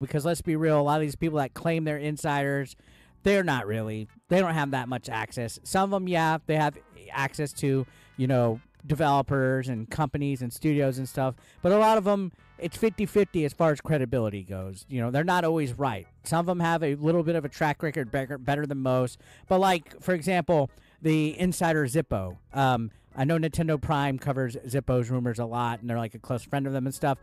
because let's be real, a lot of these people that claim they're insiders, they're not really. They don't have that much access. Some of them, yeah, they have access to, you know, developers and companies and studios and stuff, but a lot of them it's 50-50 as far as credibility goes. You know, they're not always right. Some of them have a little bit of a track record better, better than most. But like for example, the insider Zippo. Um, I know Nintendo Prime covers Zippo's rumors a lot, and they're like a close friend of them and stuff.